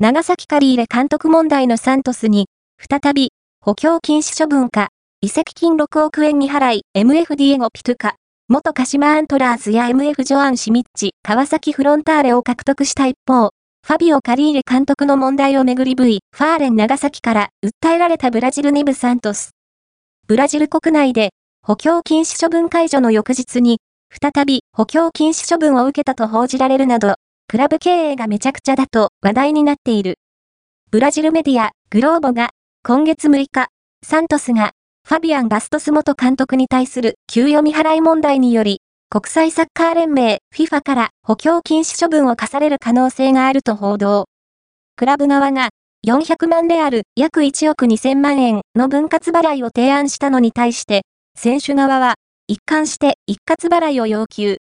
長崎カリーレ監督問題のサントスに、再び、補強禁止処分か、移籍金6億円未払い、MF ディエゴ・ピトゥカ、元鹿島アントラーズや MF ジョアン・シミッチ、川崎フロンターレを獲得した一方、ファビオ・カリーレ監督の問題をめぐり V、ファーレン長崎から訴えられたブラジル2部・サントス。ブラジル国内で、補強禁止処分解除の翌日に、再び補強禁止処分を受けたと報じられるなど、クラブ経営がめちゃくちゃだと話題になっている。ブラジルメディア、グローボが、今月6日、サントスが、ファビアン・バストス元監督に対する給与未払い問題により、国際サッカー連盟 FIFA から補強禁止処分を課される可能性があると報道。クラブ側が400万である約1億2000万円の分割払いを提案したのに対して、選手側は一貫して一括払いを要求。